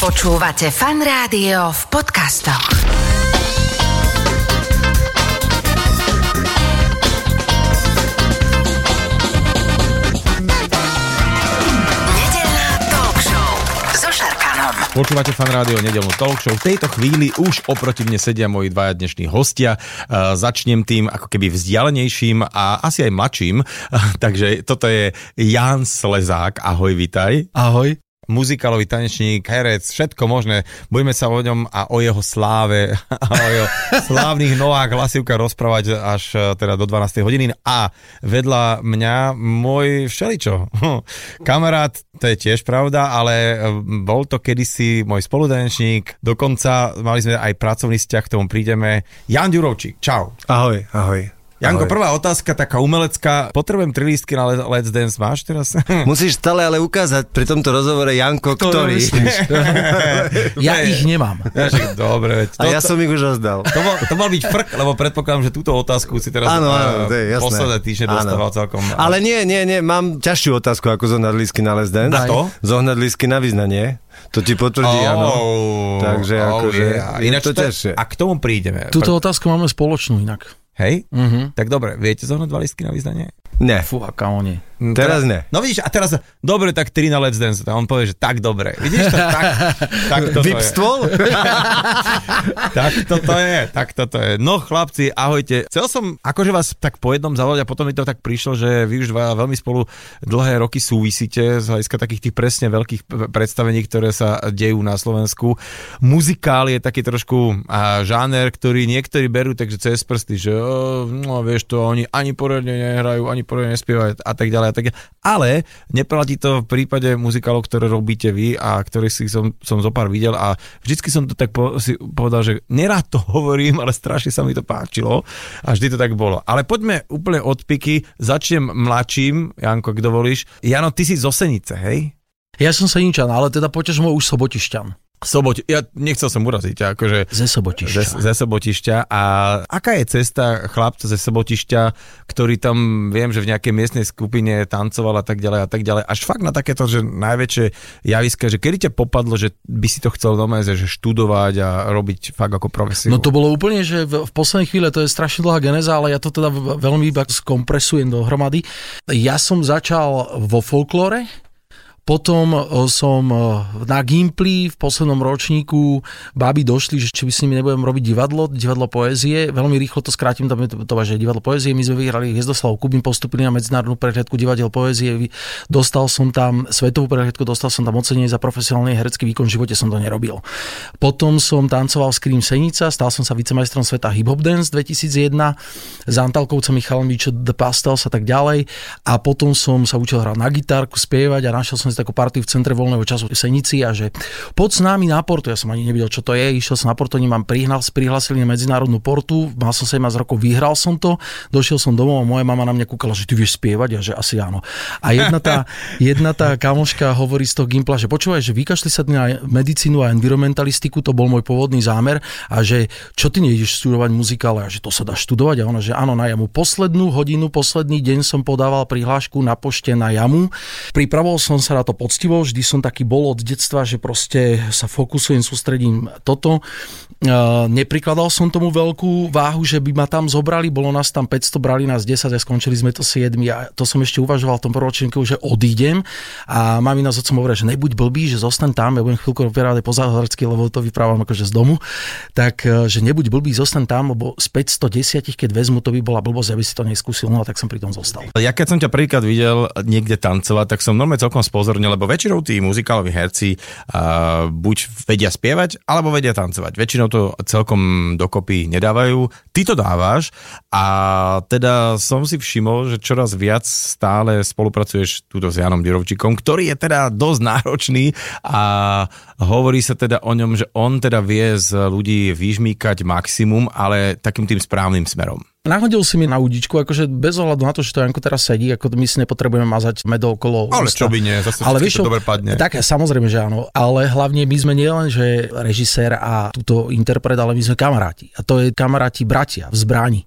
Počúvate fan rádio v podcastoch. Počúvate fan rádio nedelnú talk show. V tejto chvíli už oproti mne sedia moji dvaja dnešní hostia. Uh, začnem tým ako keby vzdialenejším a asi aj mladším. Takže toto je Jan Slezák. Ahoj, vitaj. Ahoj. Muzikálový tanečník, herec, všetko možné. Budeme sa o ňom a o jeho sláve a o jeho slávnych nohách hlasivka rozprávať až eh, teda do 12. hodiny. A vedľa mňa môj všeličo. Kamarát, to je tiež pravda, ale eh, bol to kedysi môj spolutanečník. Dokonca mali sme aj pracovný vzťah, k tomu prídeme. Jan Ďurovčík, čau. Ahoj, ahoj. Janko, ahoj. prvá otázka, taká umelecká. Potrebujem tri lístky na Le- Let's Dance, máš teraz? Musíš stále ale ukázať pri tomto rozhovore Janko, ktorý. Ja ich nemám. Ja, dobre, veď. A ja som ich už rozdal. To mal, to mal byť frk, lebo predpokladám, že túto otázku si teraz Áno, áno, to je jasné. posledné týždne dostával celkom. Ale nie, nie, nie, mám ťažšiu otázku ako zohnať lístky na Les Dance. Na to? Zohnať lístky na význanie. To ti potvrdí, áno. Takže akože je Ináč to to ťažšie. A k tomu prídeme. Túto otázku máme spoločnú inak. Hej? Mhm. Tak dobre, viete zohnať dva listky na vyznanie? Ne, Fú, aká oni. Hm, teraz teda- ne. No vidíš, a teraz, dobre, tak tri na Let's Dance. A on povie, že tak dobre. Vidíš to? Tak, tak toto je. Vypstôl? Tak toto je, tak toto je. No chlapci, ahojte. Chcel som akože vás tak po jednom zavolať a potom mi to tak prišlo, že vy už dva veľmi spolu dlhé roky súvisíte z hľadiska takých tých presne veľkých predstavení, ktoré sa dejú na Slovensku. Muzikál je taký trošku a, žáner, ktorý niektorí berú takže cez prsty, že o, no vieš to, oni ani poriadne nehrajú, ani poriadne nespievajú a tak ďalej a tak ďalej. Ale neplatí to v prípade muzikálov, ktoré robíte vy a ktorých si som, som zo pár videl a vždycky som to tak po, si povedal, že nerád to hovorím, ale strašne sa mi to páčilo a vždy to tak bolo. Ale poďme úplne od piky, začnem mladším, Janko, ak dovolíš. Jano, ty si z Osenice, hej? Ja som Seničan, ale teda poťaž môj už Sobotišťan. Soboť, ja nechcel som uraziť, akože Ze ze, Sobotišťa. ze Sobotišťa a aká je cesta chlapca ze Sobotišťa, ktorý tam, viem, že v nejakej miestnej skupine tancoval a tak ďalej a tak ďalej, až fakt na takéto, že najväčšie javiska, že kedy ťa popadlo, že by si to chcel doma, že študovať a robiť fakt ako profesiu? No to bolo úplne, že v, v poslednej chvíle to je strašne dlhá geneza, ale ja to teda veľmi iba skompresujem dohromady. Ja som začal vo folklore, potom e, som e, na Gimply v poslednom ročníku baby došli, že či by s nimi nebudem robiť divadlo, divadlo poézie. Veľmi rýchlo to skrátim, tam je to, to že divadlo poézie. My sme vyhrali Hviezdoslav Kubín, postupili na medzinárodnú prehliadku divadiel poézie. Dostal som tam svetovú prehliadku, dostal som tam ocenenie za profesionálny herecký výkon, v živote som to nerobil. Potom som tancoval Scream Senica, stal som sa vicemajstrom sveta Hip Hop Dance 2001 s Antalkovcami Chalmič, The Pastels a tak ďalej. A potom som sa učil hrať na gitárku, spievať a našiel som si takú partiu v centre voľného času Senici a že poď s námi na portu. Ja som ani nevedel, čo to je. Išiel som na portu, oni ma prihnal, prihlásili na medzinárodnú portu. Mal som 17 rokov, vyhral som to. Došiel som domov a moja mama na mňa kúkala, že ty vieš spievať a že asi áno. A jedna tá, jedna tá kamoška hovorí z toho Gimpla, že počúvaj, že vykašli sa na medicínu a environmentalistiku, to bol môj pôvodný zámer a že čo ty nejdeš študovať muzikále a že to sa dá študovať a ona, že áno, na jamu. Poslednú hodinu, posledný deň som podával prihlášku na pošte na jamu. Pripravoval som sa na to poctivo, vždy som taký bol od detstva, že proste sa fokusujem, sústredím toto. Neprikladal som tomu veľkú váhu, že by ma tam zobrali, bolo nás tam 500, brali nás 10 a skončili sme to 7 a to som ešte uvažoval v tom proročenku, že odídem a mamina s otcom hovoria, že nebuď blbý, že zostaň tam, ja budem chvíľku opierať po záhradsky, lebo to vyprávam akože z domu, tak eh, že nebuď blbý, zostaň tam, lebo z 510, keď vezmu, to by bola blbosť, aby si to neskúsil, no a tak som pri tom zostal. Ja keď som ťa prvýkrát videl niekde tancovať, tak som normálne celkom spozornil, lebo väčšinou tí muzikáloví herci uh, buď vedia spievať, alebo vedia tancovať. Väčšinou to celkom dokopy nedávajú. Ty to dávaš a teda som si všimol, že čoraz viac stále spolupracuješ túto s Janom Dirovčíkom, ktorý je teda dosť náročný a hovorí sa teda o ňom, že on teda vie z ľudí vyžmýkať maximum, ale takým tým správnym smerom. Nahodil si mi na udičku, akože bez ohľadu na to, že to Janko teraz sedí, ako my si nepotrebujeme mazať medo okolo Ale ústa. čo by nie, zase Ale vieš to dobre padne. Tak samozrejme, že áno. Ale hlavne my sme nielen, že režisér a túto interpret, ale my sme kamaráti. A to je kamaráti bratia v zbrani.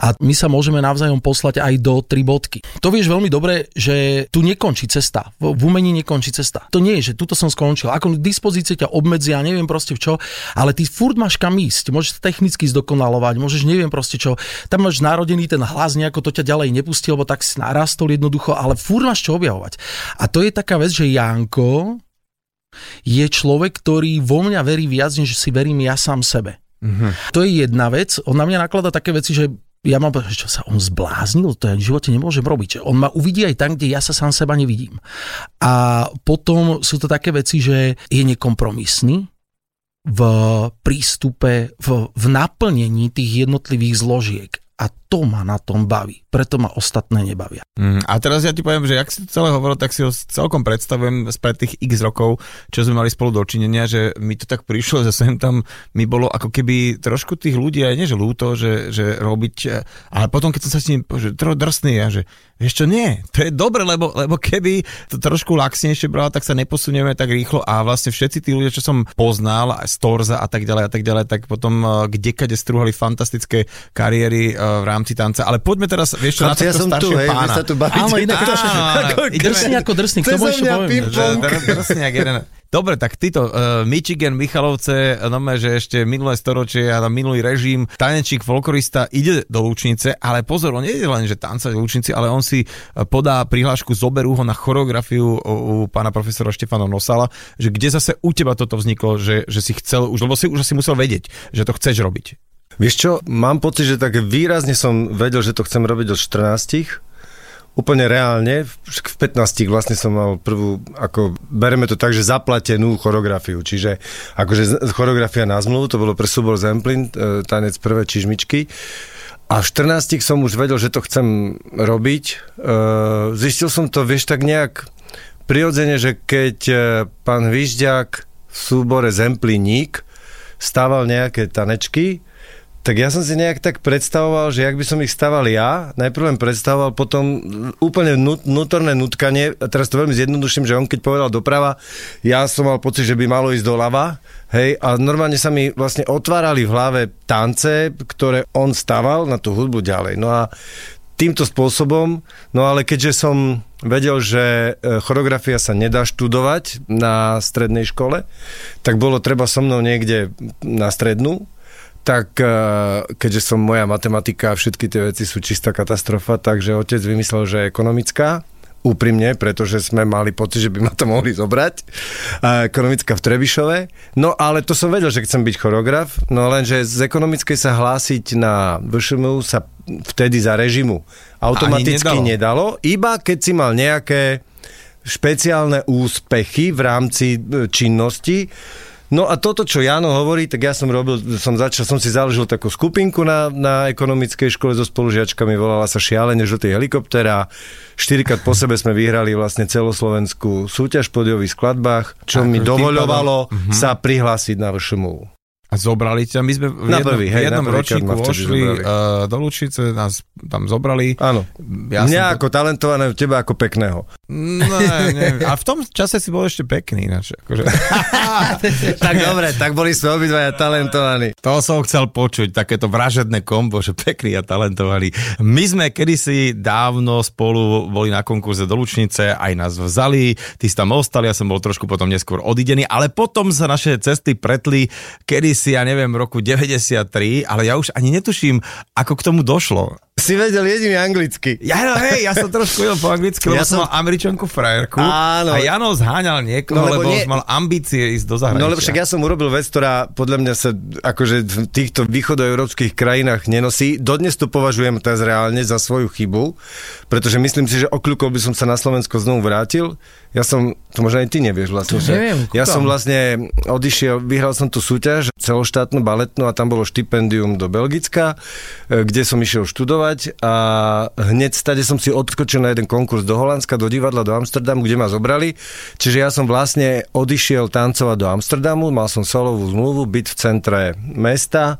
A my sa môžeme navzájom poslať aj do tri bodky. To vieš veľmi dobre, že tu nekončí cesta. V umení nekončí cesta. To nie je, že tuto som skončil. Ako k dispozícii ťa obmedzia, neviem proste v čo, ale ty furt máš kam ísť. Môžeš technicky zdokonalovať, môžeš neviem proste čo. Tam máš narodený ten hlas, nejako to ťa ďalej nepustil, lebo tak si narastol jednoducho, ale furt máš čo objavovať. A to je taká vec, že Janko je človek, ktorý vo mňa verí viac, než si verím ja sám sebe. Mhm. To je jedna vec. On na mňa naklada také veci, že ja mám, že čo sa on zbláznil, to ja v živote nemôžem robiť. Že On ma uvidí aj tam, kde ja sa sám seba nevidím. A potom sú to také veci, že je nekompromisný v prístupe, v, v naplnení tých jednotlivých zložiek. A to ma na tom baví. Preto ma ostatné nebavia. Mm, a teraz ja ti poviem, že ak si to celé hovoril, tak si ho celkom predstavujem spred tých x rokov, čo sme mali spolu dočinenia, že mi to tak prišlo, že sem tam mi bolo ako keby trošku tých ľudí aj nie, že ľúto, že, že robiť, eh, ale potom keď som sa s ním, že trochu drsný a že vieš čo, nie, to je dobre, lebo, lebo keby to trošku laxnejšie brala, tak sa neposunieme tak rýchlo a vlastne všetci tí ľudia, čo som poznal, aj z Torza a tak ďalej a tak ďalej, tak potom eh, kdekade strúhali fantastické kariéry eh, v rámci tanca. Ale poďme teraz, vieš čo, na Chlapci, ja tohto som tu, hej, pána. sa tu bavíte. Áno, inak to- Áno, Drsný ako drsný, k tomu Cez ešte poviem. ping- že dr- drsný jak jeden. Dobre, tak títo uh, Michigan, Michalovce, no že ešte minulé storočie a minulý režim, tanečík, folklorista ide do Lučnice, ale pozor, on nie je len, že tancať v Lučnici, ale on si eh, podá prihlášku, zoberú ho na choreografiu u, u pána profesora Štefana Nosala, že kde zase u teba toto vzniklo, že, že si chcel, už, lebo si už asi musel vedieť, že to chceš robiť. Vieš čo, mám pocit, že tak výrazne som vedel, že to chcem robiť od 14 úplne reálne, v 15 vlastne som mal prvú, ako bereme to tak, že zaplatenú choreografiu, čiže akože choreografia na zmluvu, to bolo pre súbor Zemplin, e, tanec prvé čižmičky. A v 14 som už vedel, že to chcem robiť. E, Zistil som to, vieš, tak nejak prirodzene, že keď e, pán Hvižďák v súbore Zempliník stával nejaké tanečky, tak ja som si nejak tak predstavoval, že jak by som ich staval ja, najprv len predstavoval, potom úplne vnú- vnútorné nutkanie, a teraz to veľmi zjednoduším, že on keď povedal doprava, ja som mal pocit, že by malo ísť doľava, hej, a normálne sa mi vlastne otvárali v hlave tance, ktoré on staval na tú hudbu ďalej. No a týmto spôsobom, no ale keďže som vedel, že e, choreografia sa nedá študovať na strednej škole, tak bolo treba so mnou niekde na strednú, tak e, keďže som moja matematika a všetky tie veci sú čistá katastrofa, takže otec vymyslel, že je ekonomická, úprimne, pretože sme mali pocit, že by ma to mohli zobrať. Ekonomická v Trebišove. No ale to som vedel, že chcem byť choreograf, no lenže z ekonomickej sa hlásiť na VŠMU sa vtedy za režimu automaticky nedalo. nedalo, iba keď si mal nejaké špeciálne úspechy v rámci e, činnosti. No a toto, čo Jano hovorí, tak ja som robil, som začal, som si založil takú skupinku na, na ekonomickej škole so spolužiačkami, volala sa Šialene žltý helikopter a štyrikrát po sebe sme vyhrali vlastne celoslovenskú súťaž v podiových skladbách, čo Ako mi dovoľovalo pádom- Mhm. sa prihlásiť na VŠMU. A zobrali ťa, my sme v Na jednom, prvý, v hej, jednom na ročníku vošli uh, do Lučice, nás tam zobrali. Áno. Ja Mňa som ako talentovaného, teba ako pekného. Ne, ne. A v tom čase si bol ešte pekný. Ináč, akože. tak dobre, tak boli sme obidvaja talentovaní. To som chcel počuť, takéto vražedné kombo, že pekný a talentovaný. My sme kedysi dávno spolu boli na konkurze do Lučnice, aj nás vzali, ty si tam ostali, ja som bol trošku potom neskôr odidený, ale potom sa naše cesty pretli kedysi, ja neviem, roku 93, ale ja už ani netuším, ako k tomu došlo. Si vedel jediný anglicky. Ja, no, hej, ja som trošku vedel po anglicky, lebo Ja som mal američanku frajerku Áno. a Jano zháňal niekoho, No, lebo, lebo nie- mal ambície ísť do zahraničia. No lebo však ja som urobil vec, ktorá podľa mňa sa akože v týchto východoeurópskych krajinách nenosí. Dodnes to považujem teraz reálne za svoju chybu, pretože myslím si, že okľukol by som sa na Slovensko znovu vrátil. Ja som, to možno aj ty nevieš vlastne, To neviem, ja som vlastne odišiel, vyhral som tú súťaž celoštátnu baletnú a tam bolo štipendium do Belgicka, e, kde som išiel študovať študovať a hneď stade som si odskočil na jeden konkurs do Holandska, do divadla, do Amsterdamu, kde ma zobrali. Čiže ja som vlastne odišiel tancovať do Amsterdamu, mal som solovú zmluvu, byť v centre mesta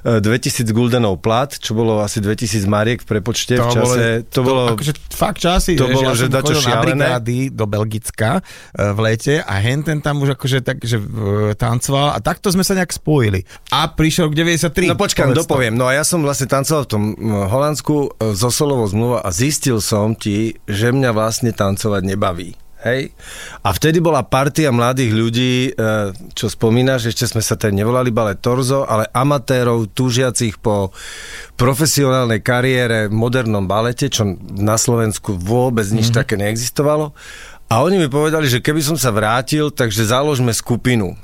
2000 guldenov plat, čo bolo asi 2000 mariek v prepočte To v čase. bolo- to, bolo, Akože fakt časy, to vieš, bolo, ja že dačo šialené. do Belgicka e, v lete a henten tam už akože tak, že e, tancoval a takto sme sa nejak spojili. A prišiel k 93. No to. dopoviem. No a ja som vlastne tancoval v tom mm, Holandsku e, zo solovou zmluva a zistil som ti, že mňa vlastne tancovať nebaví. Hej? A vtedy bola partia mladých ľudí, e, čo spomínaš, ešte sme sa teda nevolali balet Torzo, ale amatérov túžiacich po profesionálnej kariére v modernom balete, čo na Slovensku vôbec nič mm-hmm. také neexistovalo. A oni mi povedali, že keby som sa vrátil, takže založme skupinu.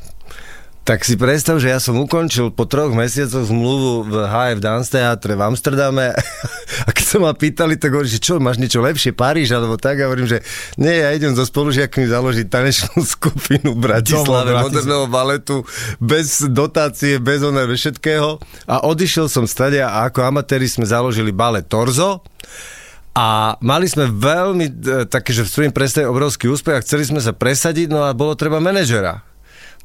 Tak si predstav, že ja som ukončil po troch mesiacoch zmluvu v HF Dance Theatre v Amsterdame. A keď sa ma pýtali, tak hovorím, že čo, máš niečo lepšie, Paríž alebo tak, a hovorím, že nie, ja idem so spolužiakmi založiť tanečnú skupinu v Bratislave Domov, moderného baletu bez dotácie, bez oné, bez všetkého. A odišiel som stade a ako amatéri sme založili balet Torzo. A mali sme veľmi e, také, že v svojím predstave obrovský úspech a chceli sme sa presadiť, no a bolo treba manažera.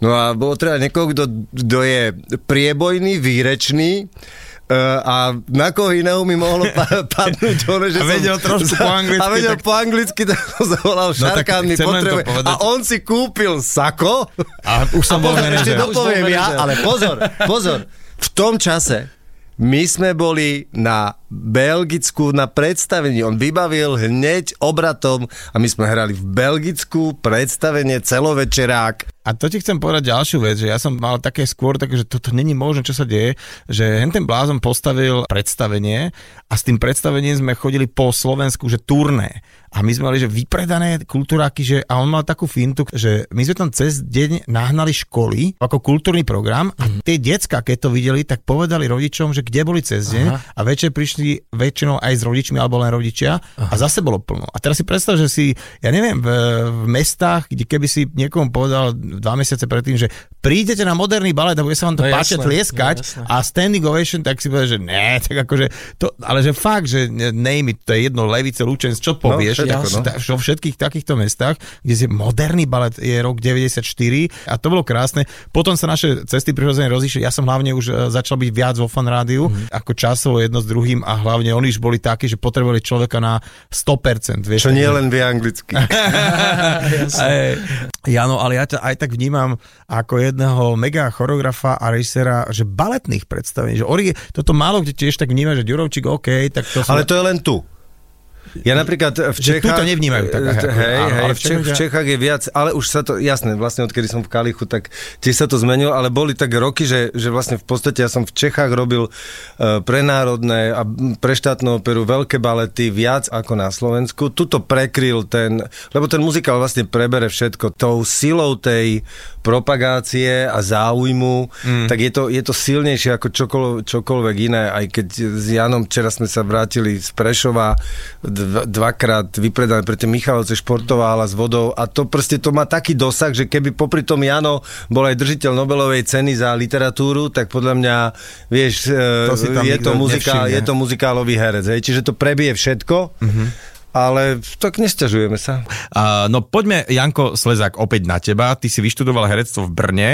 No a bolo treba niekoho, kto, kto je priebojný, výrečný, e, a na koho iného mi mohlo pa- padnúť ono, že A vedel som, trošku po anglicky, A vedel tak- po anglicky, tak som zavolal No tak Šarkán mi chcem len to potrebuje. povedať. A on si kúpil sako. A už som bol Pozor, ešte manažer. dopoviem ja, ale pozor, pozor. V tom čase my sme boli na Belgicku na predstavení. On vybavil hneď obratom a my sme hrali v Belgicku predstavenie celovečerák. A to ti chcem povedať ďalšiu vec, že ja som mal také skôr také, že toto není možné, čo sa deje, že ten blázon postavil predstavenie a s tým predstavením sme chodili po Slovensku, že turné. A my sme mali, že vypredané kultúráky, že, a on mal takú fintu, že my sme tam cez deň nahnali školy ako kultúrny program a tie decka, keď to videli, tak povedali rodičom, že kde boli cez deň Aha. a večer prišli väčšinou aj s rodičmi alebo len rodičia a zase bolo plno. A teraz si predstav, že si, ja neviem, v, v mestách, kde keby si niekomu povedal dva mesiace predtým, že prídete na moderný balet a bude sa vám to No páčiť, tlieskať no jasné. a standing ovation, tak si povedal, že ne, tak akože to, ale že fakt, že name it, to je jedno, Levice, Lučenc, čo povieš, všetko, ja, no. vo všetkých takýchto mestách, kde si moderný balet je rok 94 a to bolo krásne. Potom sa naše cesty prirodzene rozišli. Ja som hlavne už e, začal byť viac vo fan rádiu, mm. ako časovo jedno s druhým a hlavne oni už boli takí, že potrebovali človeka na 100%. Vieš, Čo nie len vie anglicky. Jano, ale ja ťa aj tak vnímam ako jedného mega choreografa a režisera, že baletných predstavení, že ori, toto málo kde tiež tak vníma, že Ďurovčík, OK, tak to sú... Ale to je len tu. Ja napríklad v Čechách... to nevnímajú tak, hej, hej, ale v, Čech, v Čechách- je viac, ale už sa to, jasné, vlastne odkedy som v Kalichu, tak tiež sa to zmenilo, ale boli tak roky, že, že vlastne v podstate ja som v Čechách robil uh, pre národné a pre štátnu operu veľké balety viac ako na Slovensku. Tuto prekryl ten, lebo ten muzikál vlastne prebere všetko tou silou tej propagácie a záujmu, mm. tak je to, je to silnejšie ako čokoľvek iné, aj keď s Janom včera sme sa vrátili z Prešova dva, dvakrát vypredané pre tie Michalovce športová hala s vodou a to proste to má taký dosah, že keby popri tom Jano bol aj držiteľ Nobelovej ceny za literatúru, tak podľa mňa, vieš, To si tam je, to muzikál, nevšimne. je to muzikálový herec, hej, čiže to prebije všetko, mm-hmm. ale tak nesťažujeme sa. Uh, no poďme, Janko Slezák, opäť na teba. Ty si vyštudoval herectvo v Brne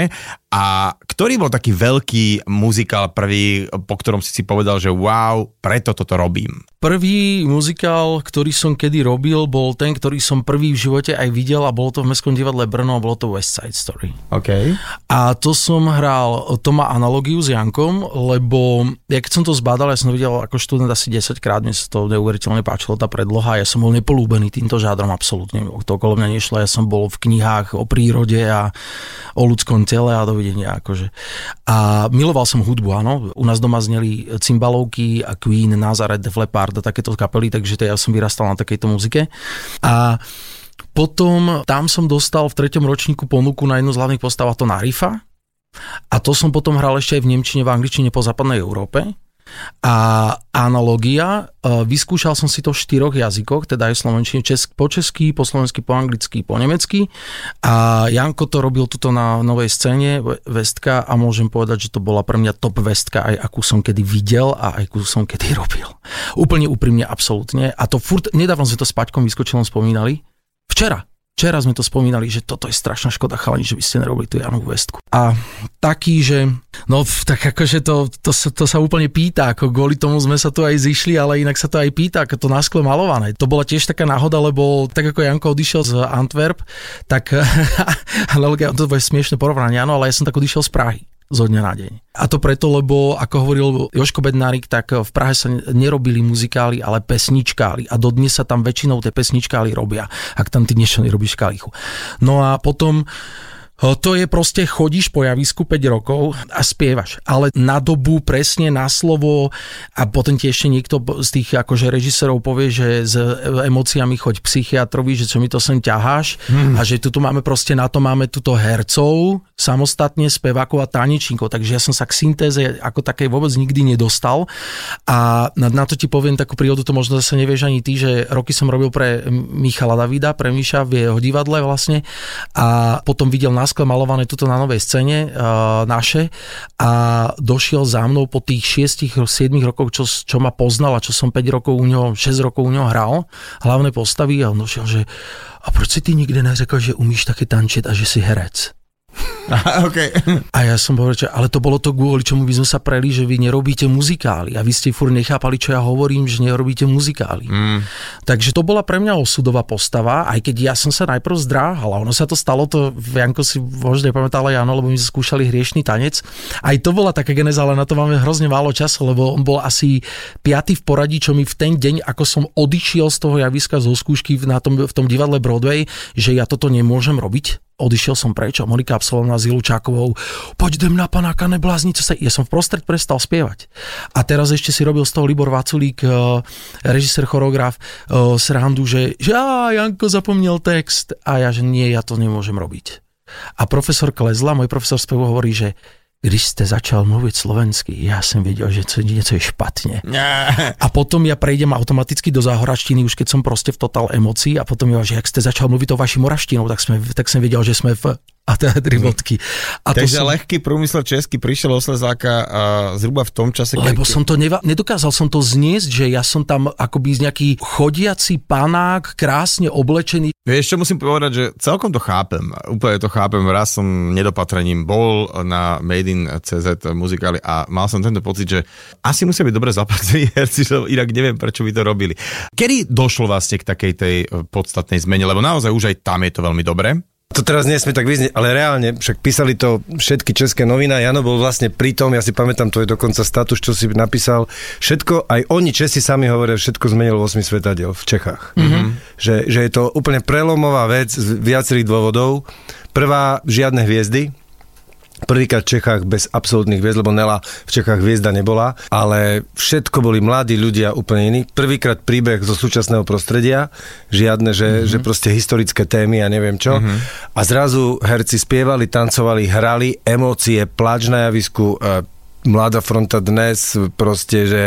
a ktorý bol taký veľký muzikál prvý, po ktorom si si povedal, že wow, preto toto robím? Prvý muzikál, ktorý som kedy robil, bol ten, ktorý som prvý v živote aj videl a bolo to v Mestskom divadle Brno a bolo to West Side Story. OK. A to som hral, to má analogiu s Jankom, lebo ja keď som to zbadal, ja som to videl ako študent asi 10 krát, mne sa to neuveriteľne páčilo, tá predloha, ja som bol nepolúbený týmto žádrom absolútne, to okolo mňa nešlo, ja som bol v knihách o prírode a o ľudskom tele a dovidenia akože. A miloval som hudbu, áno, u nás doma zneli cymbalovky a Queen, Nazareth, Def Leppard a takéto kapely, takže to ja som vyrastal na takejto muzike. A potom tam som dostal v treťom ročníku ponuku na jednu z hlavných postav a to na. A to som potom hral ešte aj v Nemčine, v Angličine po západnej Európe. A analogia. E, vyskúšal som si to v štyroch jazykoch, teda aj slovenčine, česk, po česky, po slovensky, po anglicky, po nemecky. A Janko to robil tuto na novej scéne Vestka a môžem povedať, že to bola pre mňa top Vestka, aj akú som kedy videl a aj akú som kedy robil. Úplne úprimne, absolútne. A to furt, nedávno sme to s Paťkom vyskočilom spomínali. Včera, Včera sme to spomínali, že toto je strašná škoda, chalani, že by ste nerobili tú Janovú vestku. A taký, že no tak akože to, to, sa, to sa úplne pýta, ako kvôli tomu sme sa tu aj zišli, ale inak sa to aj pýta, ako to naskle malované. To bola tiež taká náhoda, lebo tak ako Janko odišiel z Antwerp, tak ale to bude smiešne porovnanie, áno, ale ja som tak odišiel z Prahy zo dňa na deň. A to preto, lebo ako hovoril Joško Bednárik, tak v Prahe sa nerobili muzikály, ale pesničkály. A dodnes sa tam väčšinou tie pesničkály robia, ak tam ty niečo nerobíš kalichu. No a potom to je proste, chodíš po javisku 5 rokov a spievaš, ale na dobu, presne na slovo a potom ti ešte niekto z tých akože režisérov povie, že s emóciami choď psychiatrovi, že čo mi to sem ťaháš hmm. a že tu máme proste na to máme tuto hercov, samostatne spevákov a tanečníkov, takže ja som sa k syntéze ako takej vôbec nikdy nedostal. A na, na to ti poviem takú príhodu, to možno zase nevieš ani ty, že roky som robil pre Michala Davida, pre Miša v jeho divadle vlastne. A potom videl na maskle malované tuto na novej scéne uh, naše a došiel za mnou po tých 6-7 rokoch, čo, čo ma poznal a čo som 5 rokov u ňoho, 6 rokov u ňoho hral, hlavné postavy a on došiel, že a proč si ty nikdy neřekl, že umíš také tančiť a že si herec? okay. A ja som povedal, že ale to bolo to, kvôli čomu by sme sa preli, že vy nerobíte muzikály. A vy ste furt nechápali, čo ja hovorím, že nerobíte muzikály. Mm. Takže to bola pre mňa osudová postava, aj keď ja som sa najprv zdráhal. A ono sa to stalo, to Janko si možno nepamätal aj áno, lebo my sme skúšali hriešný tanec. Aj to bola taká geneza, ale na to máme hrozne málo času, lebo on bol asi piatý v poradí, čo mi v ten deň, ako som odišiel z toho javiska zo skúšky na tom, v tom divadle Broadway, že ja toto nemôžem robiť odišiel som preč a Monika absolvovala s Ilučákovou, poď idem na panáka, neblázni, čo sa... Ja som v prostred prestal spievať. A teraz ešte si robil z toho Libor Vaculík, eh, režisér, choreograf, eh, srandu, že, že á, Janko zapomnel text. A ja, že nie, ja to nemôžem robiť. A profesor Klezla, môj profesor spevu hovorí, že když ste začal mluviť slovensky, ja som vedel, že niečo je špatne. A potom ja prejdem automaticky do záhoračtiny, už keď som proste v total emocii a potom že ak ste začal mluviť o vašim moraštinou, tak, sme, tak som vedel, že sme v a teda tri bodky. A Takže to som... lehký prúmysel český prišiel o Slezáka a zhruba v tom čase... Lebo keď... som to neva... nedokázal som to zniesť, že ja som tam akoby nejaký chodiaci panák, krásne oblečený. Vieš, čo musím povedať, že celkom to chápem. Úplne to chápem. Raz som nedopatrením bol na Made in CZ muzikály a mal som tento pocit, že asi musia byť dobre zaplatení herci, že inak neviem, prečo by to robili. Kedy došlo vlastne k takej tej podstatnej zmene? Lebo naozaj už aj tam je to veľmi dobre to teraz nesmie tak vyznieť, ale reálne, však písali to všetky české noviny, Jano bol vlastne pri tom, ja si pamätám, to je dokonca status, čo si napísal, všetko, aj oni Česi sami hovoria, všetko zmenil 8 svetadiel v Čechách. Mm-hmm. Že, že je to úplne prelomová vec z viacerých dôvodov. Prvá, žiadne hviezdy, Prvýkrát v Čechách bez absolútnych hviezd, lebo Nela v Čechách hviezda nebola, ale všetko boli mladí ľudia úplne iní. Prvýkrát príbeh zo súčasného prostredia, žiadne, že, mm-hmm. že proste historické témy a neviem čo. Mm-hmm. A zrazu herci spievali, tancovali, hrali, emócie, pláč na javisku, e, Mladá fronta dnes, proste, že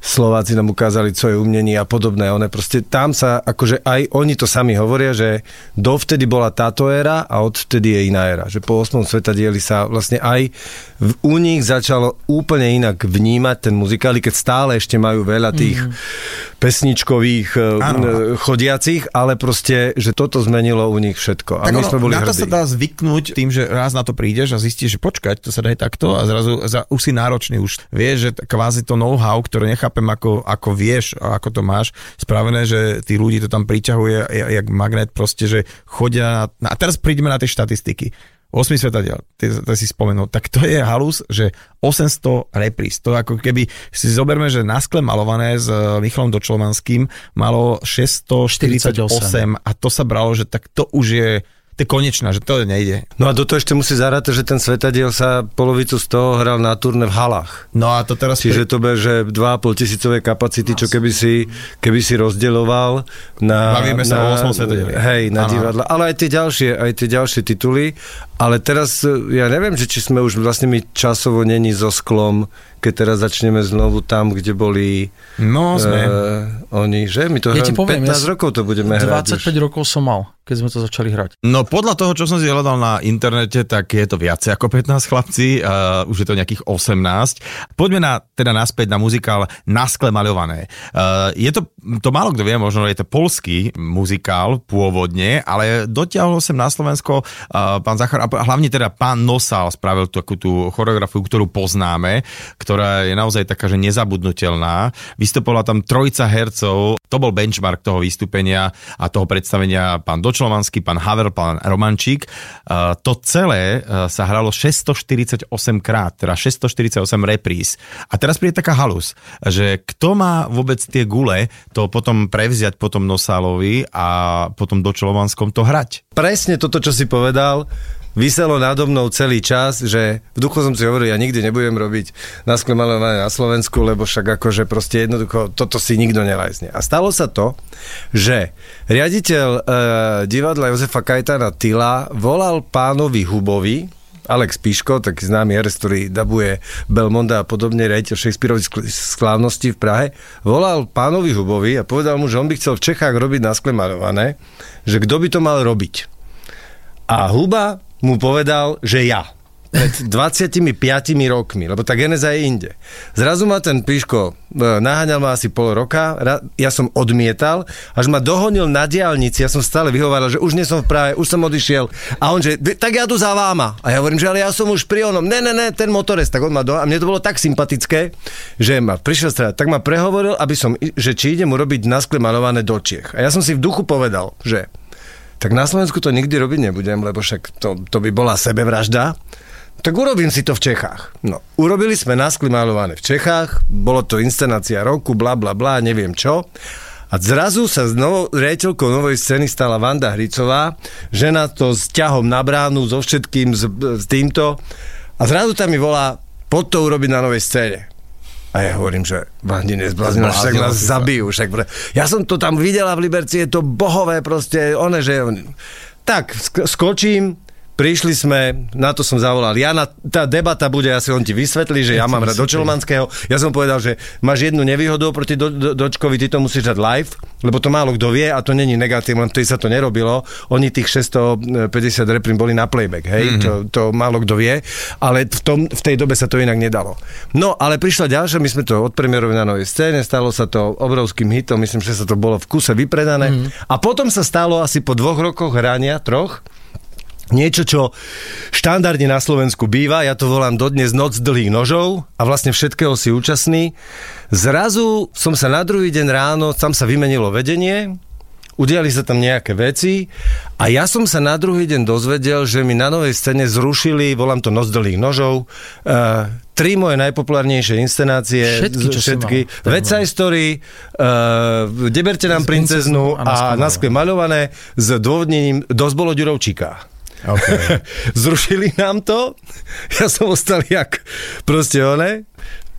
Slováci nám ukázali, co je umnenie a podobné. One proste tam sa, akože aj oni to sami hovoria, že dovtedy bola táto éra a odvtedy je iná éra. Že po 8. dieli sa vlastne aj v, u nich začalo úplne inak vnímať ten muzikál, keď stále ešte majú veľa tých mm. pesničkových ano. E, chodiacich, ale proste, že toto zmenilo u nich všetko. A tak my sme boli na to hrdí. sa dá zvyknúť tým, že raz na to prídeš a zistíš, že počkať, to sa dá aj takto a zrazu za, už si náročný, už vieš, že kvázi to know-how, ktoré nechápem, ako, ako vieš ako to máš spravené, že tí ľudí to tam priťahuje jak magnet proste, že chodia na... A teraz prídeme na tie štatistiky. 8 svetadiel, ty, ty si spomenul, tak to je halus, že 800 repríz. To ako keby si zoberme, že na skle malované s eh, Michalom Dočlovanským malo 648 a to sa bralo, že tak to už je To je konečná, že to nejde. No a do toho ešte musí zarátať, že ten svetadiel sa polovicu z toho hral na turné v halách. No a to teraz... Čiže to bude, že 2,5 tisícové kapacity, čo keby si, keby si rozdeľoval na... Bavíme sa na, o 8 svetadieli. Hej, na Áno. divadla. Ale aj tie ďalšie, aj tie ďalšie tituly. Ale teraz, e, ja neviem, že či sme už vlastne my časovo není so sklom, keď teraz začneme znovu tam, kde boli No, sme. e, oni, že? My to Ja ti hráme- poviem, 15 ja rokov to budeme hrať 25 už. rokov som mal, keď sme to začali hrať. No podľa toho, čo som si hľadal na internete, tak je to viacej ako 15 chlapci, uh, už je to nejakých 18. Poďme na, teda naspäť na muzikál Naskle maľované. Uh, je to, to málo kto vie, možno je to polský muzikál pôvodne, ale dotiahol sem na Slovensko uh, pán Zachar, a hlavne teda pán Nosal spravil takú tú choreografiu, ktorú poznáme, ktorá je naozaj taká, že nezabudnutelná. Vystupovala tam trojica hercov, to bol benchmark toho vystúpenia a toho predstavenia pán Dočlovanský, pán Havel, pán Romančík. Uh, to celé uh, sa hralo 648 krát, teda 648 repríz. A teraz príde taká halus, že kto má vôbec tie gule to potom prevziať potom Nosálovi a potom Dočlovanskom to hrať. presne toto, čo si povedal, vyselo nado mnou celý čas, že v duchu som si hovoril, ja nikdy nebudem robiť na sklemalované na Slovensku, lebo však akože proste jednoducho toto si nikto nelajzne. A stalo sa to, že riaditeľ e, divadla Jozefa Kajtana Tila volal pánovi Hubovi, Alex Piško, taký známy herec, ktorý dabuje Belmonda a podobne, riaditeľ Shakespeareovej slávnosti v Prahe, volal pánovi Hubovi a povedal mu, že on by chcel v Čechách robiť na skle že kto by to mal robiť. A Huba mu povedal, že ja. Pred 25 rokmi, lebo tá geneza je inde. Zrazu ma ten Piško e, naháňal ma asi pol roka, ja som odmietal, až ma dohonil na diálnici, ja som stále vyhováral, že už nie som v Prahe, už som odišiel. A on, že "Vy- tak ja tu za váma. A ja hovorím, že ale ja som už pri onom. Ne, ne, ne, ten motorist. Tak on ma do... A mne to bolo tak sympatické, že ma prišiel stretať, tak ma prehovoril, aby som, že či idem urobiť na skle malované do Čiech. A ja som si v duchu povedal, že tak na Slovensku to nikdy robiť nebudem, lebo však to, to by bola sebevražda. Tak urobím si to v Čechách. No, urobili sme náskly malované v Čechách, bolo to inscenácia roku, bla bla bla, neviem čo. A zrazu sa s novou riaditeľkou novej scény stala Vanda Hricová, žena to s ťahom na bránu, so všetkým, s, s týmto. A zrazu tam mi volá, poď to urobiť na novej scéne. A ja hovorím, že Vandi nezbláznila, však nás si zabijú. Však, ja som to tam videla v Liberci, je to bohové proste, one, že... Tak, sk- skočím, prišli sme, na to som zavolal Jana, tá debata bude, asi on ti vysvetlí, že ja mám rád do Čelmanského. Ja som povedal, že máš jednu nevýhodu proti do, do, Dočkovi, ty to musíš dať live, lebo to málo kto vie a to není negatív, len vtedy sa to nerobilo. Oni tých 650 reprín boli na playback, hej, mm-hmm. to, to málo kto vie, ale v, tom, v tej dobe sa to inak nedalo. No, ale prišla ďalšia, my sme to odpremierovali na novej scéne, stalo sa to obrovským hitom, myslím, že sa to bolo v kuse vypredané. Mm-hmm. A potom sa stalo asi po dvoch rokoch hrania, troch, niečo, čo štandardne na Slovensku býva, ja to volám dodnes noc dlhých nožov a vlastne všetkého si účastný. Zrazu som sa na druhý deň ráno, tam sa vymenilo vedenie, udiali sa tam nejaké veci a ja som sa na druhý deň dozvedel, že mi na novej scéne zrušili, volám to Noc dlhých nožov, uh, tri moje najpopulárnejšie inscenácie. Všetky, čo všetky. West Side Story, uh, Deberte nám princeznu a na skle maľované s dôvodnením Dosť bolo Ďurovčíka. Okay. Zrušili nám to, ja som ostal jak proste one.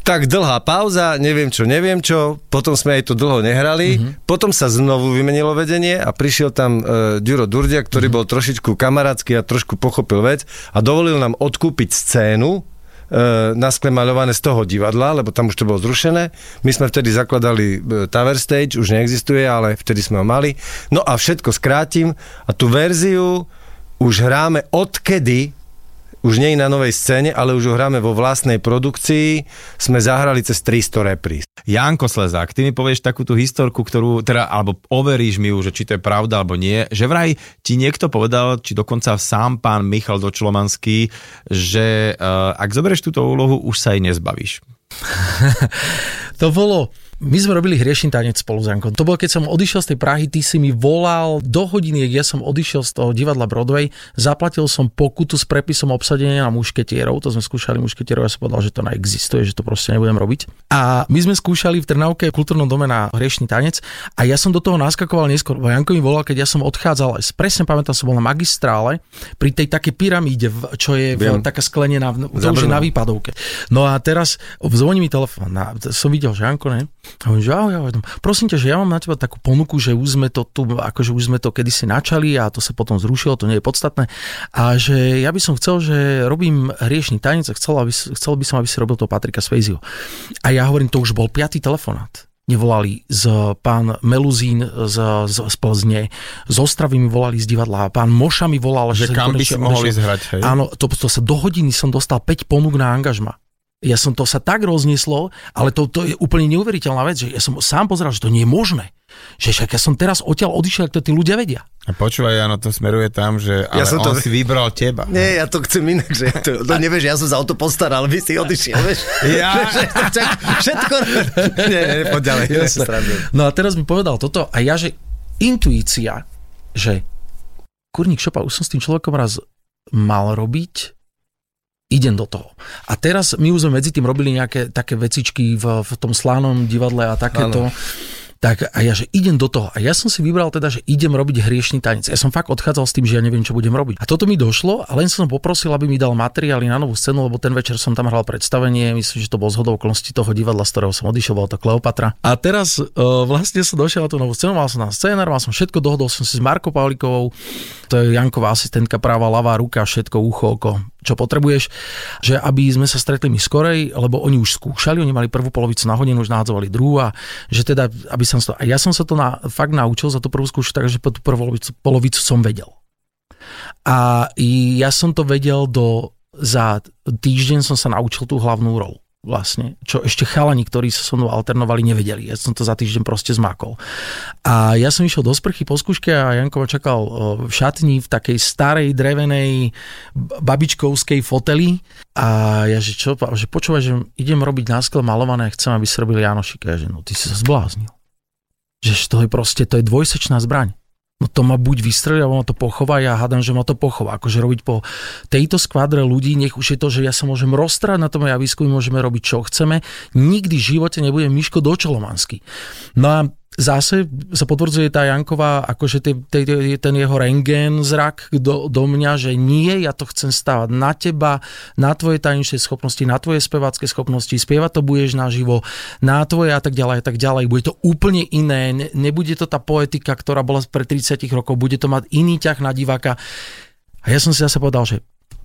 Tak dlhá pauza, neviem čo, neviem čo, potom sme aj to dlho nehrali, mm-hmm. potom sa znovu vymenilo vedenie a prišiel tam uh, Ďuro Durdia, ktorý mm-hmm. bol trošičku kamarátsky a trošku pochopil vec a dovolil nám odkúpiť scénu uh, na skle maľované z toho divadla, lebo tam už to bolo zrušené. My sme vtedy zakladali uh, Tower Stage, už neexistuje, ale vtedy sme ho mali. No a všetko skrátim a tú verziu už hráme odkedy, už nie je na novej scéne, ale už ho hráme vo vlastnej produkcii, sme zahrali cez 300 repríz. Janko Slezák, ty mi povieš takú tú historku, ktorú, teda, alebo overíš mi ju, že či to je pravda alebo nie, že vraj ti niekto povedal, či dokonca sám pán Michal Dočlomanský, že uh, ak zoberieš túto úlohu, už sa jej nezbavíš. To bolo My sme robili hriešný tanec spolu s Jankom. To bolo, keď som odišiel z tej Prahy, ty si mi volal do hodiny, ja som odišiel z toho divadla Broadway, zaplatil som pokutu s prepisom obsadenia na mušketierov, to sme skúšali mušketierov, ja som povedal, že to neexistuje, že to proste nebudem robiť. A my sme skúšali v Trnavke v kultúrnom dome na hriešný tanec a ja som do toho naskakoval neskôr. Janko mi volal, keď ja som odchádzal, presne pamätám, som bol na magistrále pri tej také pyramíde, čo je v, taká sklenená, to už je na výpadovke. No a teraz zvoní mi telefón, som videl, že Janko, ne? A on, že ahoj, ahoj. Prosím ťa, že ja mám na teba takú ponuku, že už sme to tu, akože už sme to kedysi načali a to sa potom zrušilo, to nie je podstatné. A že ja by som chcel, že robím hriešný tanec a chcel, aby, chcel by som, aby si robil to Patrika Svejziho. A ja hovorím, to už bol piatý telefonát nevolali z pán Meluzín z, z, z Plzne, z Ostravy mi volali z divadla, pán Moša mi volal, že, že kam by si mohol ísť hrať, hej? Áno, to, to sa do hodiny som dostal 5 ponúk na angažma. Ja som to sa tak rozneslo, ale to, to je úplne neuveriteľná vec, že ja som sám pozeral, že to nie je možné. Že však ja som teraz odtiaľ odišiel, to tí ľudia vedia. A počúvaj, áno, to smeruje tam, že ale ja som on to... si vybral teba. Nie, ja to chcem inak, že to, to nevieš, ja som za auto postaral, vy si odišiel, vieš. Ja? všetko... nie, nie, poď ďalej. No a teraz mi povedal toto a ja, že intuícia, že kurník šopa, už som s tým človekom raz mal robiť, idem do toho. A teraz my už sme medzi tým robili nejaké také vecičky v, v tom slánom divadle a takéto. Ano. Tak a ja, že idem do toho. A ja som si vybral teda, že idem robiť hriešný tanec. Ja som fakt odchádzal s tým, že ja neviem, čo budem robiť. A toto mi došlo a len som poprosil, aby mi dal materiály na novú scénu, lebo ten večer som tam hral predstavenie. Myslím, že to bol zhodou okolností toho divadla, z ktorého som odišiel, bolo to Kleopatra. A teraz uh, vlastne som došiel na tú novú scénu, mal som na scénar, mal som všetko, dohodol som si s Marko Pavlikovou, to je Janková asistentka, práva, ľavá ruka, všetko, ucho, oko, čo potrebuješ, že aby sme sa stretli my skorej, lebo oni už skúšali, oni mali prvú polovicu na hodinu, už náhadzovali druhú a že teda, aby som to, a ja som sa to na, fakt naučil za tú prvú skúšku, takže po tú prvú polovicu, polovicu som vedel. A ja som to vedel do, za týždeň som sa naučil tú hlavnú rolu vlastne, čo ešte chalani, ktorí sa so mnou alternovali, nevedeli. Ja som to za týždeň proste zmakol. A ja som išiel do sprchy po skúške a Janko ma čakal v šatni v takej starej drevenej babičkovskej foteli a ja, že čo, že počúvaj, že idem robiť náskle malované a chcem, aby si robili Janošika. Ja, že no, ty si sa zbláznil. Že to je proste, to je dvojsečná zbraň no to ma buď vystrelí, alebo ma to pochová, ja hádam, že ma to pochová. Akože robiť po tejto skvadre ľudí, nech už je to, že ja sa môžem roztrať na tom javisku, my môžeme robiť, čo chceme. Nikdy v živote nebudem Miško Dočolomanský. No a zase sa potvrdzuje tá Janková, akože te, te, ten jeho rengén zrak do, do mňa, že nie, ja to chcem stávať na teba, na tvoje tajničné schopnosti, na tvoje spevácké schopnosti, spievať to budeš naživo, na tvoje a tak ďalej a tak ďalej. Bude to úplne iné, ne, nebude to tá poetika, ktorá bola pred 30 rokov, bude to mať iný ťah na diváka. A ja som si zase povedal, že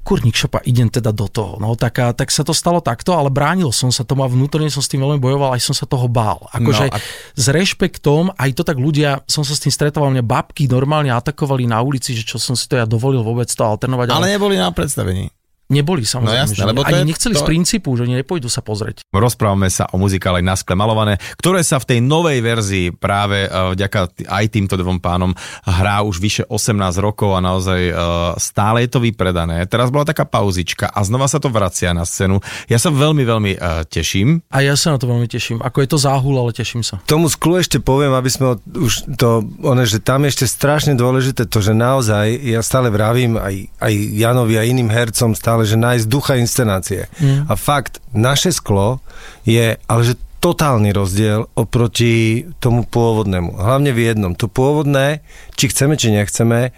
kurník šopa, idem teda do toho. No tak, a, tak sa to stalo takto, ale bránil som sa tomu a vnútorne som s tým veľmi bojoval, aj som sa toho bál. Akože no a... s rešpektom, aj to tak ľudia, som sa s tým stretoval, mňa babky normálne atakovali na ulici, že čo som si to ja dovolil vôbec to alternovať. Ale, ale neboli na predstavení. Neboli samozrejme. No jasné, lebo ani je, nechceli to... z princípu, že oni nepôjdu sa pozrieť. Rozprávame sa o muzikále na skle malované, ktoré sa v tej novej verzii práve uh, vďaka aj týmto dvom pánom hrá už vyše 18 rokov a naozaj uh, stále je to vypredané. Teraz bola taká pauzička a znova sa to vracia na scénu. Ja sa veľmi, veľmi uh, teším. A ja sa na to veľmi teším. Ako je to záhul, ale teším sa. Tomu sklu ešte poviem, aby sme už to, one, že tam je ešte strašne dôležité to, že naozaj, ja stále vravím aj, aj Janovi a iným hercom stále ale že nájsť ducha inscenácie. Mm. A fakt, naše sklo je, ale že totálny rozdiel oproti tomu pôvodnému. Hlavne v jednom. To pôvodné, či chceme, či nechceme,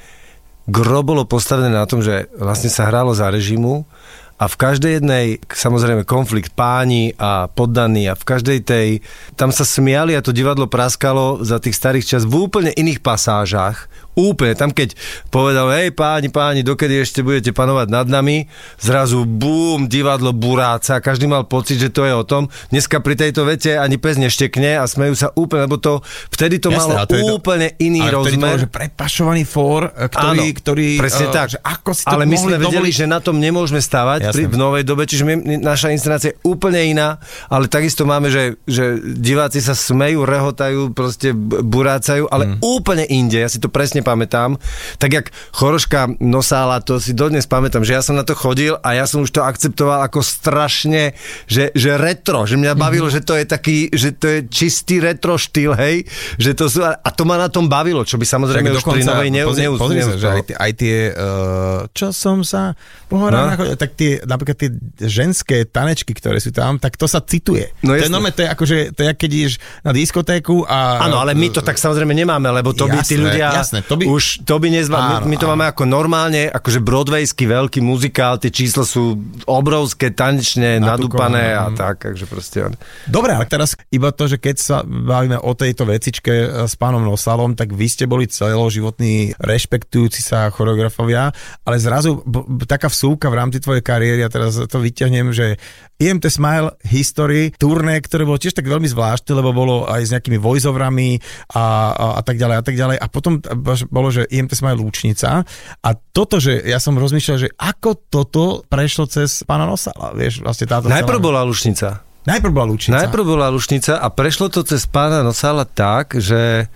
gro bolo postavené na tom, že vlastne sa hralo za režimu a v každej jednej, samozrejme, konflikt páni a poddaní a v každej tej, tam sa smiali a to divadlo praskalo za tých starých čas v úplne iných pasážach, Úplne. Tam keď povedal, hej páni, páni, dokedy ešte budete panovať nad nami, zrazu bum, divadlo buráca, každý mal pocit, že to je o tom. Dneska pri tejto vete ani pes neštekne a smejú sa úplne, lebo to vtedy to Jasne, malo to úplne to, iný ale rozmer. Ale že prepašovaný fór, eh, ktorý... Áno, ktorý presne uh, tak. Že ako si to ale my sme vedeli, dovoliť? že na tom nemôžeme stávať pri, v novej dobe, čiže my, naša inscenácia je úplne iná, ale takisto máme, že, že diváci sa smejú, rehotajú, proste burácajú, ale mm. úplne inde. Ja si to presne pamätám. Tak jak Choroška nosála, to si dodnes pamätám, že ja som na to chodil a ja som už to akceptoval ako strašne, že, že retro, že mňa bavilo, mm-hmm. že to je taký, že to je čistý retro štýl, hej, že to sú, a to ma na tom bavilo, čo by samozrejme už pri novej ne, pozri, pozri sa, že aj aj tie uh, čo som sa pohorám, no. tak tie, napríklad tie ženské tanečky, ktoré sú tam, tak to sa cituje. No to, je, nome, to je akože, to je, keď ideš na diskotéku a... Áno, ale my to tak samozrejme nemáme, lebo to jasné, by tí ľudia jasné, to by, už, to by nezva, my, my to áno. máme ako normálne, akože broadwayský veľký muzikál, tie čísla sú obrovské, tanečne, nadúpané a tak, takže proste... Dobre, ale teraz iba to, že keď sa bavíme o tejto vecičke eh, s pánom Nosalom, tak vy ste boli celoživotní rešpektujúci sa choreografovia, ale zrazu b- taká vsúka v rámci tvojej kariéry, a teraz to vyťahnem, že IMT Smile History, turné, ktoré bolo tiež tak veľmi zvláštne, lebo bolo aj s nejakými voiceoverami a, a, a tak ďalej a tak ďalej. A potom bolo, že IMT Smile Lúčnica. A toto, že ja som rozmýšľal, že ako toto prešlo cez pána Nosala, vieš, vlastne táto Najprv celá... bola Lúčnica. Najprv bola Lučnica. Najprv bola Lučnica a prešlo to cez pána Nosala tak, že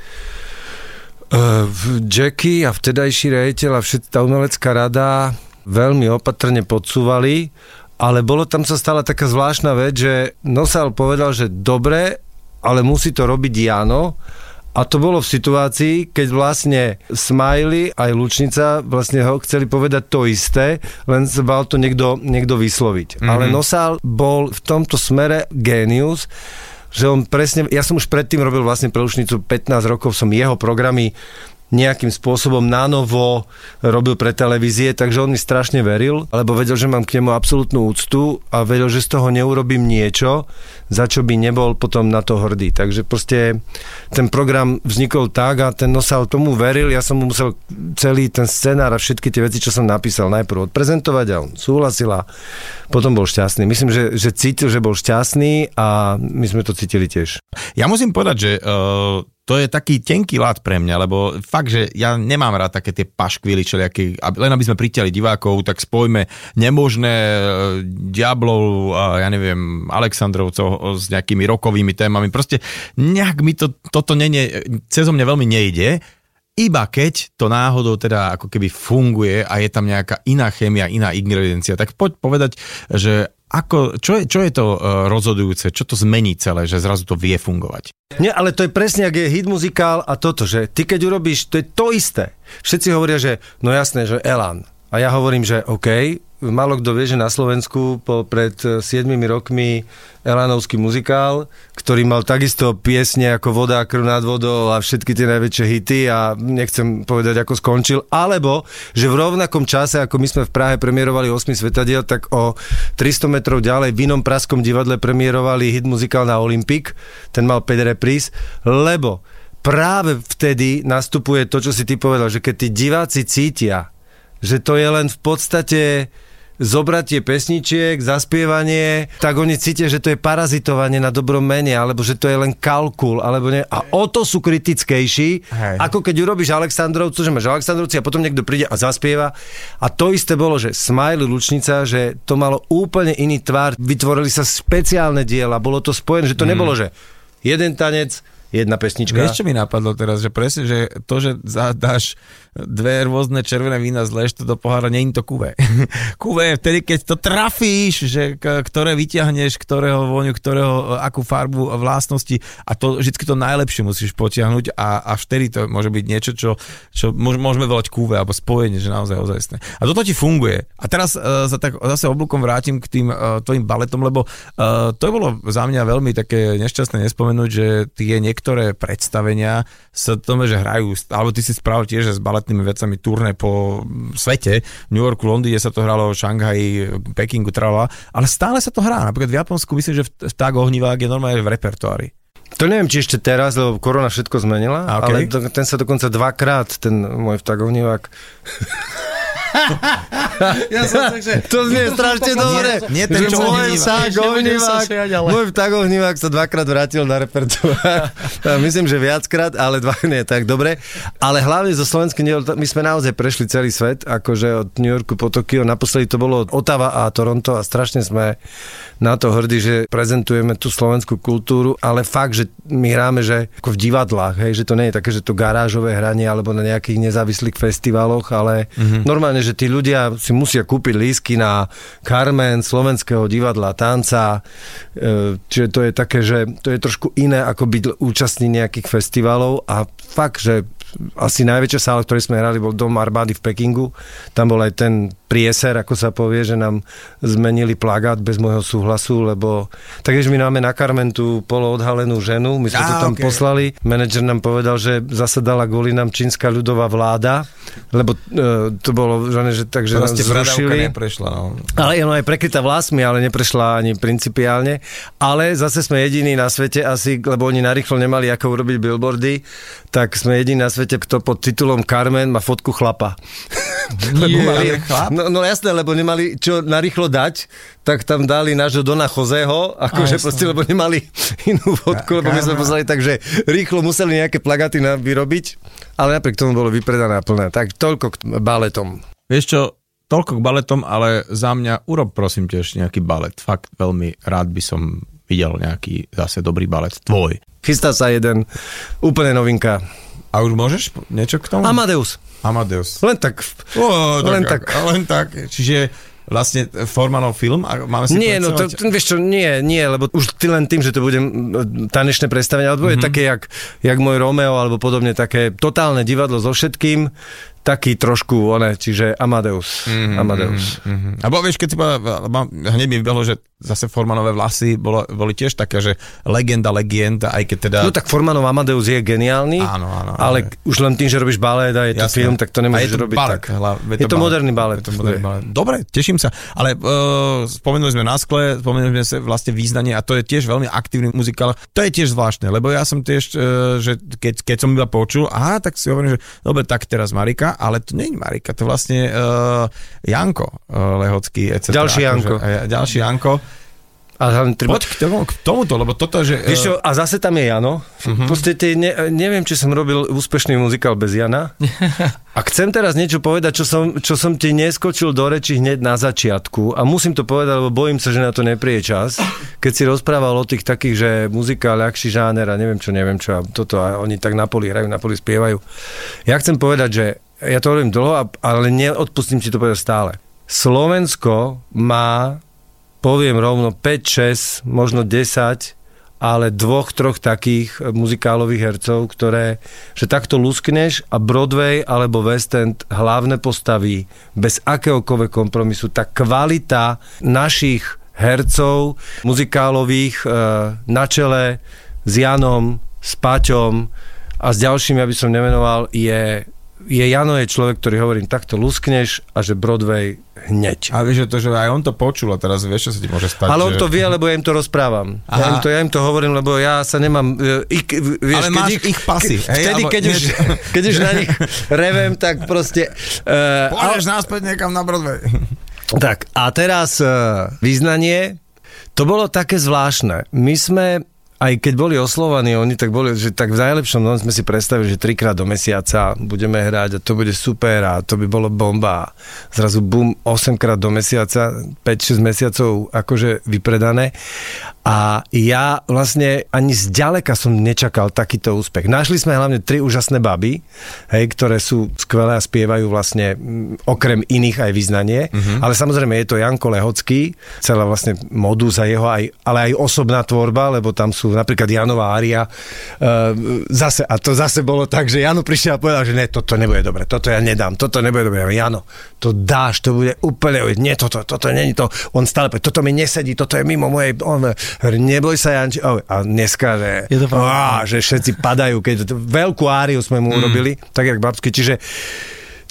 uh, Jackie a vtedajší rejiteľ a všetká umelecká rada veľmi opatrne podsúvali, ale bolo tam sa stala taká zvláštna vec, že Nosal povedal, že dobre, ale musí to robiť Jano a to bolo v situácii, keď vlastne Smiley aj Lučnica vlastne ho chceli povedať to isté, len sa mal to niekto, niekto vysloviť. Mm-hmm. Ale Nosal bol v tomto smere genius, že on presne, ja som už predtým robil vlastne pre Lučnicu 15 rokov, som jeho programy nejakým spôsobom nanovo robil pre televízie, takže on mi strašne veril, lebo vedel, že mám k nemu absolútnu úctu a vedel, že z toho neurobím niečo, za čo by nebol potom na to hrdý. Takže proste ten program vznikol tak a ten nosal tomu veril, ja som mu musel celý ten scenár a všetky tie veci, čo som napísal, najprv odprezentovať a on súhlasil a potom bol šťastný. Myslím, že, že cítil, že bol šťastný a my sme to cítili tiež. Ja musím povedať, že uh to je taký tenký lát pre mňa, lebo fakt, že ja nemám rád také tie paškvily, čeliaké, len aby sme pritiali divákov, tak spojme nemožné e, Diablov a ja neviem, Aleksandrovcov s nejakými rokovými témami. Proste nejak mi to, toto nenie, cez mňa veľmi nejde, iba keď to náhodou teda ako keby funguje a je tam nejaká iná chémia, iná ingrediencia, tak poď povedať, že ako, čo, je, čo je to uh, rozhodujúce, čo to zmení celé, že zrazu to vie fungovať? Nie, ale to je presne, ak je hit muzikál a toto, že ty keď urobíš, to je to isté. Všetci hovoria, že no jasné, že Elan. A ja hovorím, že OK, Malo kto vie, že na Slovensku po, pred 7 rokmi Elanovský muzikál, ktorý mal takisto piesne ako Voda, krv nad vodou a všetky tie najväčšie hity a nechcem povedať, ako skončil, alebo že v rovnakom čase, ako my sme v Prahe premiérovali 8 svetadiel, tak o 300 metrov ďalej v inom praskom divadle premiérovali hit muzikál na Olympik, ten mal 5 repríz, lebo práve vtedy nastupuje to, čo si ty povedal, že keď tí diváci cítia, že to je len v podstate zobratie pesničiek, zaspievanie, tak oni cítia, že to je parazitovanie na dobrom mene, alebo že to je len kalkul, alebo ne. A o to sú kritickejší, Hej. ako keď urobíš Aleksandrovcu, že máš Aleksandrovci a potom niekto príde a zaspieva. A to isté bolo, že Smiley Lučnica, že to malo úplne iný tvar, vytvorili sa špeciálne diela, bolo to spojené, že to mm. nebolo, že jeden tanec, jedna pesnička. Vieš, čo mi napadlo teraz, že presne, že to, že dáš dve rôzne červené vína, zleš to do pohára, je to kuvé. kuvé je vtedy, keď to trafíš, že ktoré vyťahneš, ktorého vôňu, ktorého, akú farbu, vlastnosti a to vždy to najlepšie musíš potiahnuť a, a vtedy to môže byť niečo, čo, čo môžeme volať kuvé alebo spojenie, že naozaj ozajstné. A toto ti funguje. A teraz uh, sa tak zase oblúkom vrátim k tým uh, tvojim baletom, lebo uh, to bolo za mňa veľmi také nešťastné nespomenúť, že tie niektoré predstavenia sa tomu, že hrajú, alebo ty si spravil tiež, že s balet ostatnými vecami turné po svete. V New Yorku, Londýne sa to hralo, Šanghaji, Pekingu, trvala, ale stále sa to hrá. Napríklad v Japonsku myslím, že vták ohnivák je normálne v repertoári. To neviem, či ešte teraz, lebo korona všetko zmenila, okay. ale ten sa dokonca dvakrát, ten môj vták ohnivák Ja som tak, že... To znie strašne dobre. Nie, nie ten, čo môj ale- môj vták ohnívák sa dvakrát vrátil na repertoár. Myslím, že viackrát, ale dva nie, tak dobre. Ale hlavne zo Slovensky, my sme naozaj prešli celý svet, akože od New Yorku po Tokio. Naposledy to bolo Ottawa a Toronto a strašne sme na to hrdí, že prezentujeme tú slovenskú kultúru, ale fakt, že my hráme, že ako v divadlách, hej, že to nie je také, že to garážové hranie alebo na nejakých nezávislých festivaloch, ale mm-hmm. normálne, že tí ľudia si musia kúpiť lísky na Carmen, slovenského divadla, tanca, e, čiže to je také, že to je trošku iné ako byť účastný nejakých festivalov a fakt, že asi najväčšia sála, v ktorej sme hrali, bol Dom armády v Pekingu. Tam bol aj ten prieser, ako sa povie, že nám zmenili plagát bez môjho súhlasu, lebo takéž my máme na Carmen tú poloodhalenú ženu, my sme Á, to tam okej. poslali, manažer nám povedal, že zasadala kvôli nám čínska ľudová vláda, lebo e, to bolo, že, že takže nás Proste zrušili. neprešla. No. Ale je ona aj prekrytá vlasmi, ale neprešla ani principiálne. Ale zase sme jediní na svete asi, lebo oni narýchlo nemali ako urobiť billboardy, tak sme jediní na svete, kto pod titulom Carmen má fotku chlapa. Lebo Nie, mali, no, no jasné, lebo nemali čo narýchlo dať, tak tam dali nášho Dona Joseho, akože proste, lebo nemali inú fotku, lebo my sme poslali, takže rýchlo museli nejaké plagaty na, vyrobiť, ale napriek tomu bolo vypredané a plné. Tak toľko k baletom. Vieš čo, toľko k baletom, ale za mňa urob prosím tiež nejaký balet. Fakt veľmi rád by som videl nejaký zase dobrý balet. Tvoj. Chystá sa jeden, úplne novinka. A už môžeš niečo k tomu? Amadeus. Amadeus. Len tak. Ó, Len tak, tak. Len tak. Čiže vlastne Formanov film a máme si Nie, no to, to, vieš čo, nie, nie, lebo už ty len tým, že to bude mm, tanečné predstavenie, alebo Mhm. mm-hmm. je také, jak, jak môj Romeo, alebo podobne také totálne divadlo so všetkým, taký trošku, one, čiže Amadeus. Mm-hmm. Amadeus. Mhm. A vieš, keď si mám- hneď mi vybehlo, že zase Formanové vlasy bolo, boli tiež také, že legenda, legenda, aj keď teda... No tak Formanov Amadeus je geniálny, Áno, áno, ale ale- už len tým, že robíš balet a je to film, tak to nemôžeš je to robiť balet, tak. hla- Je to moderný balet. Je to moderný balet. Dobre, teším sa. Ale uh, spomenuli sme na skle, spomenuli sme sa vlastne význanie a to je tiež veľmi aktívny muzikál. To je tiež zvláštne, lebo ja som tiež, uh, že keď, keď som iba počul, aha, tak si hovorím, že dobre, tak teraz Marika, ale to nie je Marika, to vlastne uh, Janko uh, Lehocký, etc. Ďalší Janko. a, ďalší Janko. A hlavne treba, Poď k, tomu, k tomuto, lebo toto, že... Vieš čo, a zase tam je Jano. Uh-huh. Proste ne, neviem, či som robil úspešný muzikál bez Jana. A chcem teraz niečo povedať, čo som, čo som ti neskočil do reči hneď na začiatku. A musím to povedať, lebo bojím sa, že na to neprie čas. Keď si rozprával o tých takých, že muzika, ľahší žáner a neviem čo, neviem čo. A toto a oni tak na poli hrajú, na poli spievajú. Ja chcem povedať, že ja to hovorím dlho, ale neodpustím ti to povedať stále. Slovensko má poviem rovno 5, 6, možno 10, ale dvoch, troch takých e, muzikálových hercov, ktoré, že takto luskneš a Broadway alebo West End hlavné postavy bez akéhokoľvek kompromisu, tá kvalita našich hercov muzikálových e, na čele s Janom, s Paťom a s ďalšími, aby som nemenoval, je, je Jano je človek, ktorý hovorím, takto luskneš a že Broadway hneď. A vieš, že to, že aj on to počul a teraz vieš, čo sa ti môže stať. Ale on že... to vie, lebo ja im to rozprávam. Ja Aha. im, to, ja im to hovorím, lebo ja sa nemám... e, Ich, vieš, Ale keď máš ich pasy, ke- hej, Vtedy, alebo keď, už, keď už na nich revem, tak proste... Uh, Pôjdeš náspäť niekam na Broadway. tak, a teraz uh, význanie. To bolo také zvláštne. My sme, aj keď boli oslovaní, oni tak boli, že tak v najlepšom dom sme si predstavili, že trikrát do mesiaca budeme hrať a to bude super a to by bolo bomba. Zrazu bum, 8 krát do mesiaca, 5-6 mesiacov akože vypredané. A ja vlastne ani zďaleka som nečakal takýto úspech. Našli sme hlavne tri úžasné baby, hej, ktoré sú skvelé a spievajú vlastne okrem iných aj význanie. Uh-huh. Ale samozrejme je to Janko Lehocký, celá vlastne modus a jeho aj, ale aj osobná tvorba, lebo tam sú napríklad Janová Aria. Uh, zase, a to zase bolo tak, že Jano prišiel a povedal, že ne, toto nebude dobre, toto ja nedám, toto nebude dobre. Ja, Jano, to dáš, to bude úplne, nie toto, toto není to. On stále toto mi nesedí, toto je mimo mojej, on, neboj sa Janči. A dneska, že, Je to á, že všetci padajú, keď veľkú áriu sme mu urobili, tak jak babsky. Čiže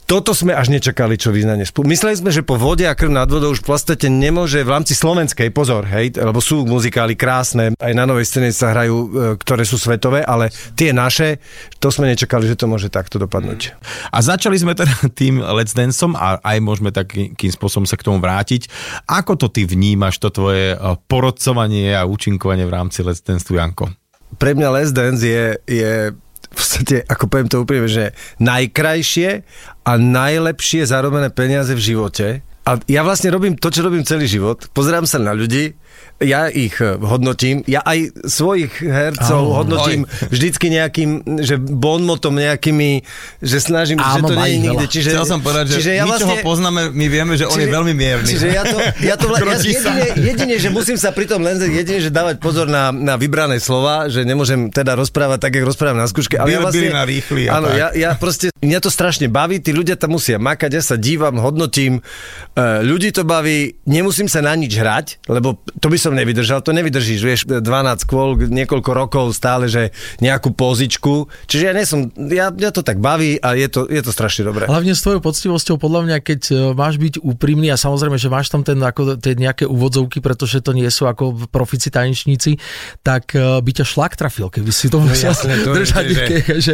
toto sme až nečakali, čo vyznanie spolu. Mysleli sme, že po vode a krv nad vodou už v podstate nemôže v rámci slovenskej, pozor, hej, lebo sú muzikály krásne, aj na novej scéne sa hrajú, e, ktoré sú svetové, ale tie naše, to sme nečakali, že to môže takto dopadnúť. A začali sme teda tým Let's Danceom a aj môžeme takým spôsobom sa k tomu vrátiť. Ako to ty vnímaš, to tvoje e, porodcovanie a účinkovanie v rámci Let's Dance, Janko? Pre mňa Let's Dance je, je v podstate, ako poviem to úprimne, že najkrajšie a najlepšie zarobené peniaze v živote. A ja vlastne robím to, čo robím celý život. Pozerám sa na ľudí, ja ich eh, hodnotím, ja aj svojich hercov oh, hodnotím oj. vždycky nejakým, že bonmotom nejakými, že snažím, Áno, že to nie je nikde. Čiže, Chcel som povedať, že čiže ja vlastne, ho poznáme, my vieme, že on čiže, je veľmi mierny. Čiže ja to, ja to ja jedine, jedine, že musím sa pri tom len jedine, že dávať pozor na, na vybrané slova, že nemôžem teda rozprávať tak, ako rozprávam na skúške. Ale ja vlastne, na rýchly áno, ja, ja proste, mňa to strašne baví, tí ľudia tam musia makať, ja sa dívam, hodnotím, uh, ľudí to baví, nemusím sa na nič hrať, lebo to by som nevydržal, to nevydržíš, vieš, 12 kôl, niekoľko rokov stále, že nejakú pozičku, čiže ja nie som, ja, ja to tak baví a je to, je to strašne dobré. Hlavne s tvojou poctivosťou, podľa mňa, keď e, máš byť úprimný a samozrejme, že máš tam ten, ako, tie nejaké úvodzovky, pretože to nie sú ako profici tanečníci, tak e, by ťa šlak trafil, keby si to musel no, držať. Že, že, že,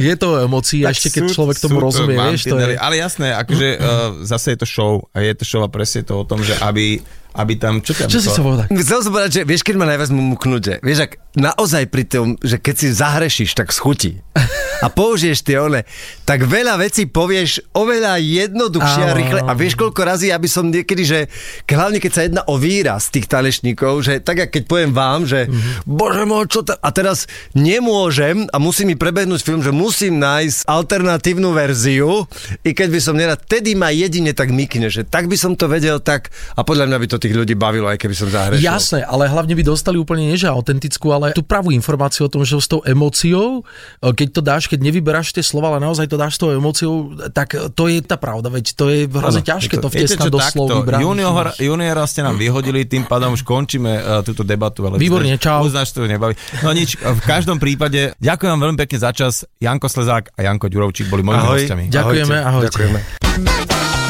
je to emócií, ešte keď človek tomu rozumie, vieš, to je... Ale jasné, akože uh, zase je to show a je to show a presne to o tom, že aby aby tam... Čo, tam čo si sa povedal? Chcel som povedať, že vieš, keď ma najviac muknúť, že vieš, ak naozaj pri tom, že keď si zahrešíš, tak schutí a použiješ tie one, tak veľa vecí povieš oveľa jednoduchšie a rýchle. A vieš, koľko razy, aby som niekedy, že hlavne keď sa jedná o výraz tých talešníkov, že tak, keď poviem vám, že mm-hmm. bože môj, čo ta... A teraz nemôžem a musí mi prebehnúť film, že musím nájsť alternatívnu verziu, i keď by som nerad, tedy ma jedine tak mykne, že tak by som to vedel tak a podľa mňa by to tých ľudí bavilo, aj keby som zahrešil. Jasné, ale hlavne by dostali úplne neže autentickú, ale tú pravú informáciu o tom, že s tou emóciou, keď to dáš keď nevyberáš tie slova, ale naozaj to dáš s tou emóciou, tak to je tá pravda, veď to je hrozne ťažké to, to vtesnať do slov vybrať. Junior, juniora ste nám vyhodili, tým pádom už končíme uh, túto debatu. Ale Výborne, čau. Uznáš, to nebaví. No nič, v každom prípade ďakujem vám veľmi pekne za čas. Janko Slezák a Janko Ďurovčík boli mojimi hostiami. Ďakujeme, ahojte. Ďakujeme.